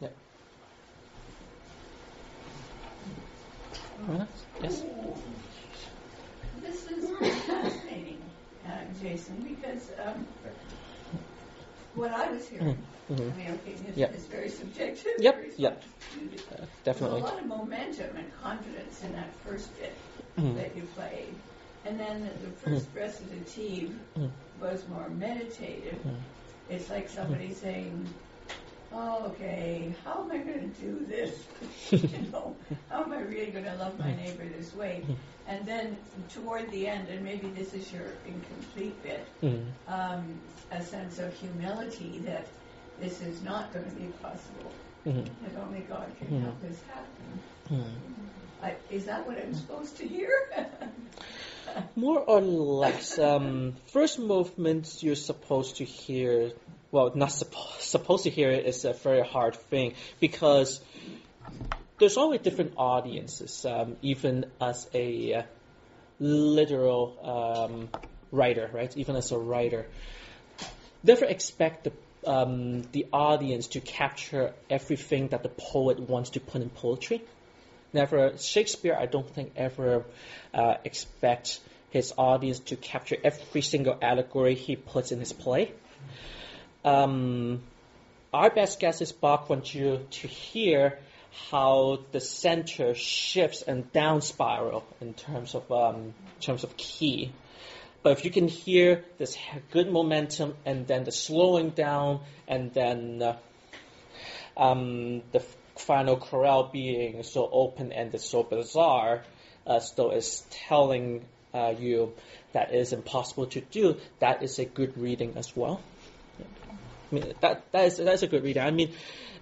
Yeah. Yes? This is fascinating, uh, Jason, because um, what I was hearing, Mhm. I mean, okay, this Yep. is very subjective. Yep, very yep. Uh, There's definitely. a lot of momentum and confidence in that first bit Mhm. that you played. And then the first recitative Mhm. was more meditative. It's like somebody saying, oh, okay, how am I going to do this? you know, how am I really going to love my neighbor this way? And then toward the end, and maybe this is your incomplete bit, Mhm. um, a sense of humility that this is not going to be possible, Mhm. that only God can Mhm. help this happen. Mhm. I, is that what I'm supposed to hear? More or less. Um, first movements you're supposed to hear. Well, not suppo- supposed to hear it is a very hard thing because there's always different audiences. Um, even as a uh, literal um, writer, right? Even as a writer, never expect the um, the audience to capture everything that the poet wants to put in poetry. Never Shakespeare, I don't think ever uh, expect his audience to capture every single allegory he puts in his play. Um, our best guess is Bach wants you to hear how the center shifts and down spiral in terms of um, in terms of key. But if you can hear this good momentum and then the slowing down and then uh, um, the final chorale being so open ended, so bizarre, though it's telling uh, you that it is impossible to do, that is a good reading as well. I mean, that, that is that's a good reading. I mean,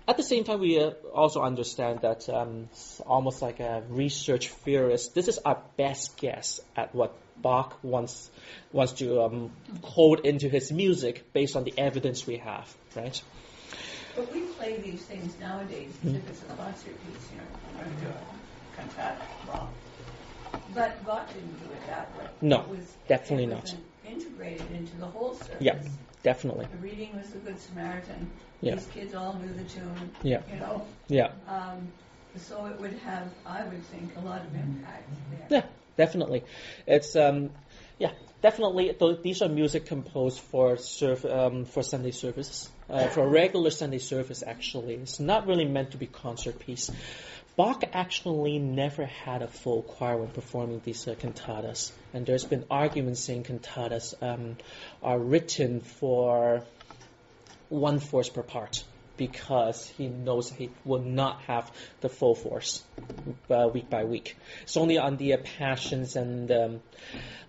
at the same time, we uh, also understand that um, almost like a research theorist, this is our best guess at what Bach wants wants to um, hold into his music based on the evidence we have, right? but we play these things nowadays as if it's a concert piece, you know, we're going to do a cantata. But Bach didn't do it that way. No, it was, definitely it not. integrated into the whole service. Yeah, definitely. The reading was the Good Samaritan. Yeah. These kids all knew the tune. Yeah. You know, Yeah, um, so it would have, I would think, a lot of impact there. yeah, definitely. It's um, yeah, definitely. Th- these are music composed for serv- um, for Sunday services, uh, for a regular Sunday service. Actually, it's not really meant to be concert piece. Bach actually never had a full choir when performing these uh, cantatas, and there's been arguments saying cantatas um, are written for one force per part because he knows he will not have the full force uh, week by week. It's only on the uh, passions and um,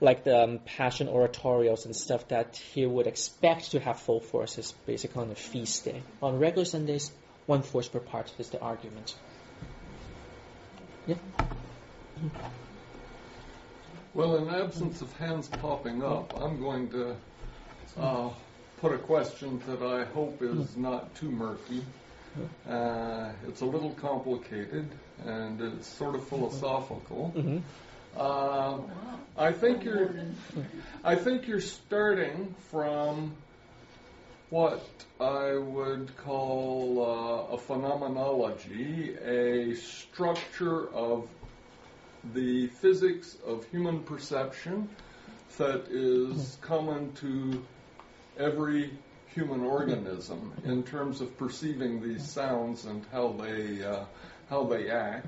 like the um, passion oratorios and stuff that he would expect to have full forces basically on a feast day. On regular Sundays, one force per part is the argument. Yeah. Well, in absence of hands popping up, I'm going to uh, put a question that I hope is not too murky. Uh, it's a little complicated and it's sort of philosophical. hmm Uh, I think you're, I think you're starting from what I would call uh, a phenomenology, a structure of the physics of human perception that is common to every human organism in terms of perceiving these sounds and how they uh, how they act.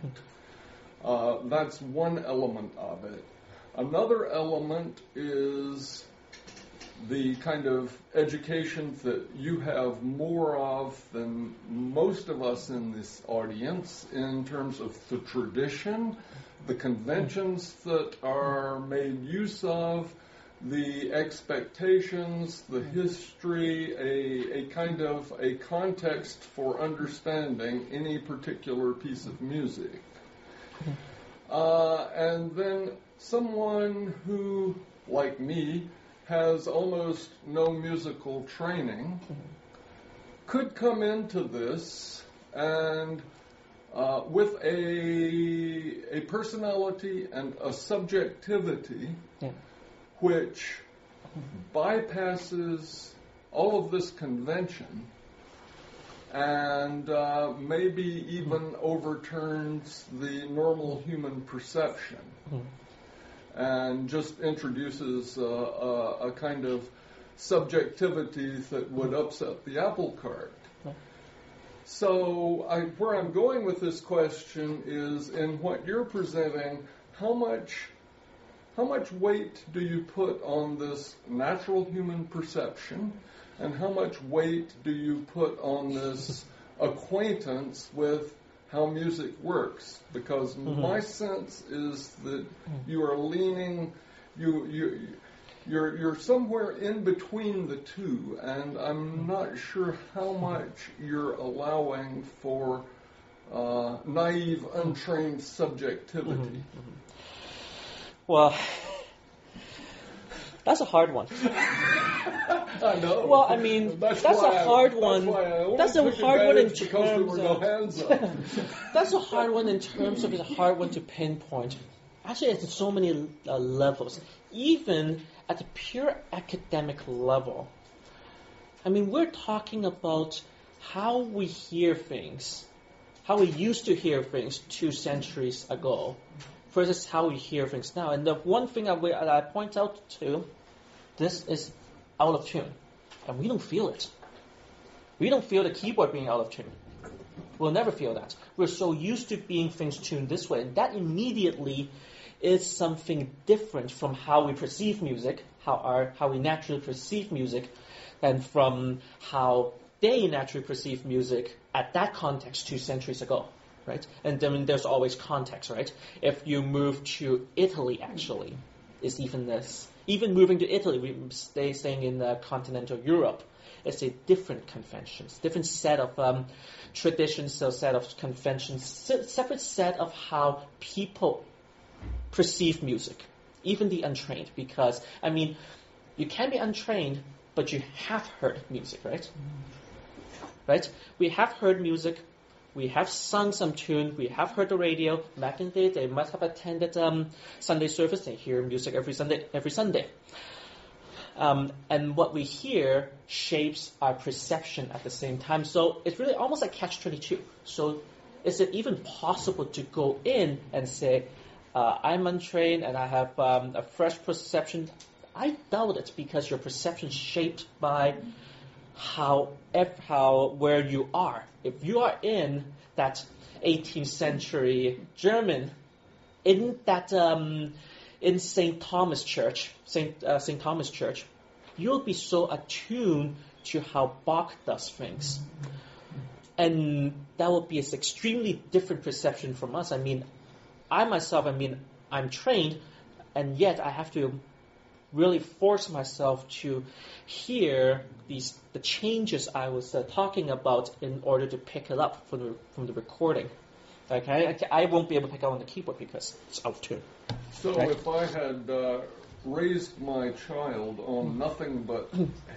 Uh, that's one element of it. Another element is the kind of education that you have more of than most of us in this audience in terms of the tradition, the conventions that are made use of, the expectations, the history, a, a kind of a context for understanding any particular piece of music. Uh, and then someone who, like me, has almost no musical training could come into this and uh, with a a personality and a subjectivity Yeah. Which bypasses all of this convention and uh, maybe even overturns the normal human perception and just introduces uh, a, a kind of subjectivity that would upset the apple cart. So, I, where I'm going with this question is in what you're presenting, how much how much weight do you put on this natural human perception, and how much weight do you put on this acquaintance with how music works? Because mm-hmm. my sense is that mm. you are leaning, you you. You're, you're somewhere in between the two, and I'm mm-hmm. not sure how mm-hmm. much you're allowing for uh, naive, untrained subjectivity. Well, that's a hard one. I know. Well, I mean, that's a why I- hard that's one. I only That's a hard one in advantage because there were no terms hands up. That's a hard one in terms of it's a hard one to pinpoint. Actually, it's so many uh, levels. Even at the pure academic level, I mean, we're talking about how we hear things, how we used to hear things two centuries ago, versus how we hear things now. And the one thing I, I point out too, this is out of tune, and we don't feel it. We don't feel the keyboard being out of tune. We'll never feel that. We're so used to being things tuned this way, and that immediately is something different from how we perceive music, how our how we naturally perceive music, and from how they naturally perceive music at that context two centuries ago, right? And then there's always context, right? If you move to Italy, actually, is even this. Even moving to Italy, we stay staying in uh, continental Europe, it's a different conventions, different set of um, traditions, a set of conventions, se- separate set of how people perceive music, even the untrained. Because I mean, you can be untrained, but you have heard music, right? Right? We have heard music. We have sung some tune. We have heard the radio. Back in the day, they must have attended um, Sunday service. They hear music every Sunday. Every Sunday. Um, and what we hear shapes our perception at the same time. So it's really almost like catch twenty two. So is it even possible to go in and say, uh, I'm untrained and I have um, a fresh perception? I doubt it because your perception is shaped by how if how where you are. If you are in that 18th century German, in that um, in St. Thomas Church, St. Uh, St. Thomas Church, you'll be so attuned to how Bach does things. And that will be an extremely different perception from us. I mean, I myself, I mean, I'm trained, and yet I have to really force myself to hear these the changes I was uh, talking about in order to pick it up from the from the recording. Okay, I, I won't be able to pick up on the keyboard because it's out of tune. So Right. if I had uh, raised my child on nothing but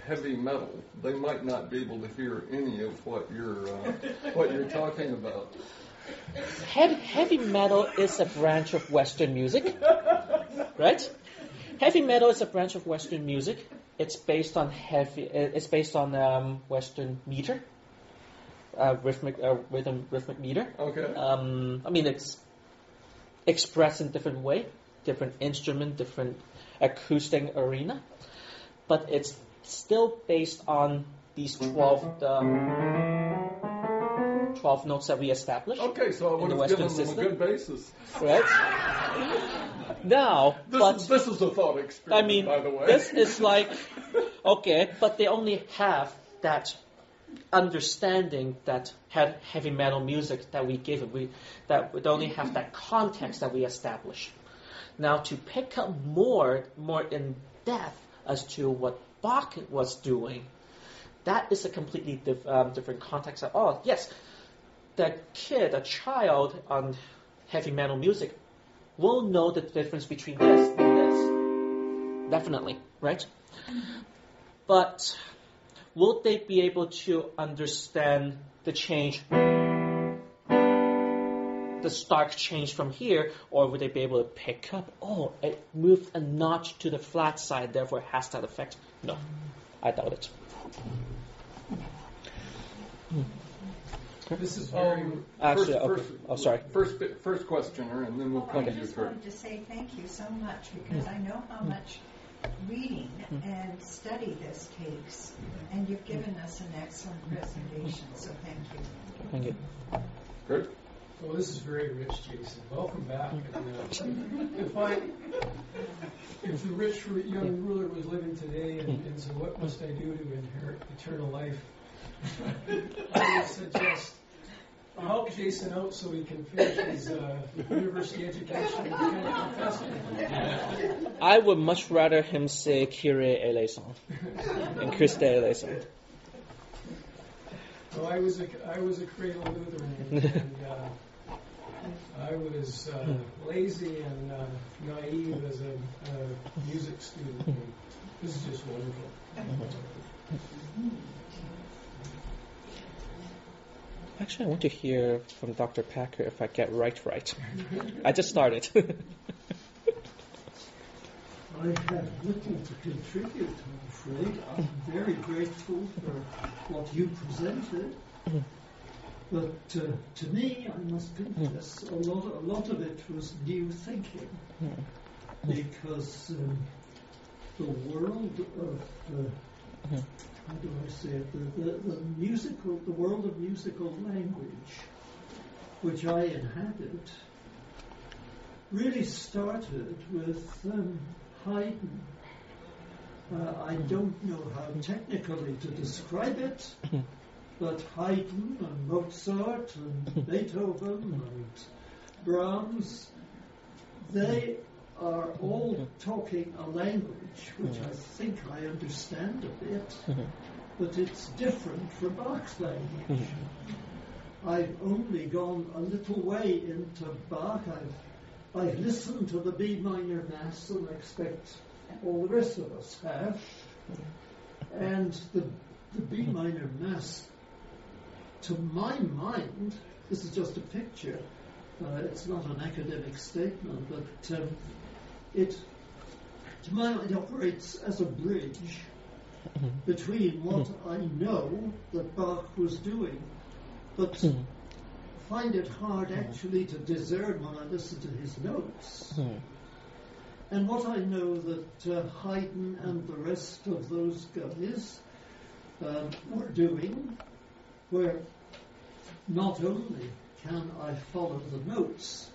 heavy metal, they might not be able to hear any of what you're uh, what you're talking about. Heavy, heavy metal is a branch of Western music, right? Heavy metal is a branch of Western music. It's based on heavy. It's based on um, Western meter, uh, rhythmic uh, rhythm rhythmic meter. Okay. Um, I mean, it's expressed in different way, different instrument, different acoustic arena, but it's still based on these twelve. Um, 12 notes that we established. Okay, so I would have given them a good basis. Right? Now, This, but is, this is a thought experiment. I mean, by the way. this is like okay, but they only have that understanding that had heavy metal music that we give it. We that would only have that context that we establish. Now to pick up more more in depth as to what Bach was doing, that is a completely diff, um, different context. at all. yes, the kid, a child on heavy metal music will know the difference between this and this. Definitely, right? But will they be able to understand the change, the stark change from here, or would they be able to pick up, oh, it moved a notch to the flat side, therefore it has that effect? No, I doubt it. This is very. Um, Actually, first, okay. first, Oh, sorry. First, first questioner, and then we'll come I to you just third. wanted to say thank you so much because I know how much reading and study this takes, and you've given us an excellent presentation, so thank you. Thank you. Good. Well, this is very rich, Jason. Welcome back. And, uh, if I, if the rich young ruler was living today, and, and so what must I do to inherit eternal life? I would suggest I'll help Jason out so he can finish his uh, university education and become a professor. I would much rather him say Kyrie eleison and Christe eleison. Well, I was a I was a cradle Lutheran, and, and uh, I was uh, lazy and uh, naive as a, a music student. And this is just wonderful. Actually, I want to hear from Dr. Packer if I get right right. I just started. I have little to contribute, I'm afraid. I'm very grateful for what you presented. But uh, to me, I must confess, a lot, a lot of it was new thinking. Because um, the world of, uh, how do I say it, the, the, the musical, the world of musical language, which I inhabit, really started with um, Haydn. Uh, I don't know how technically to describe it, but Haydn and Mozart and Beethoven and Brahms, they are all mm-hmm. talking a language which mm-hmm. I think I understand a bit, mm-hmm. but it's different from Bach's language. I've only gone a little way into Bach. I've I've listened to the B minor mass and I expect all the rest of us have. And the, the B minor mass, to my mind, this is just a picture, uh, it's not an academic statement, but um, it, to my mind, operates as a bridge mm-hmm. between what mm-hmm. I know that Bach was doing, but mm-hmm. find it hard actually to discern when I listen to his notes. And what I know that uh, Haydn and the rest of those guys um, were doing, where not only can I follow the notes,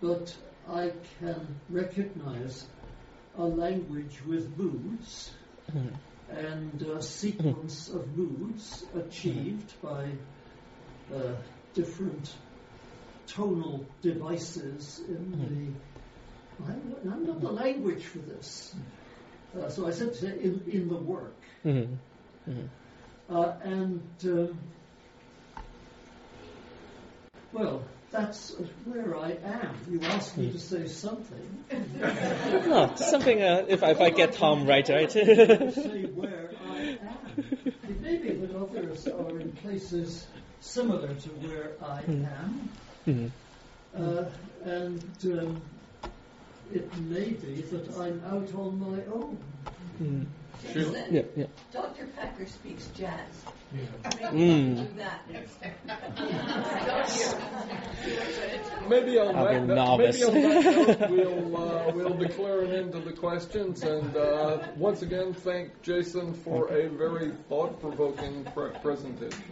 but I can recognize a language with moods and a sequence of moods achieved by uh, different tonal devices in the. I, I'm not the language for this. Uh, so I said to say in, in the work. Mhm. Uh, and, um, well, that's where I am. You asked me to say something. No, something. Uh, if I, if I get Tom right, right. say where I am. It may be that others are in places similar to where I am, Mhm. uh, and um, it may be that I'm out on my own. Mhm. Sheila? Yeah, yeah. Dr. Packer speaks jazz. Yeah. Maybe Mm. we'll do that instead. Maybe on I'll be that, note- novice. maybe on that note, we'll uh, we'll declare an end to the questions, and uh, once again thank Jason for a very thought-provoking pre- presentation.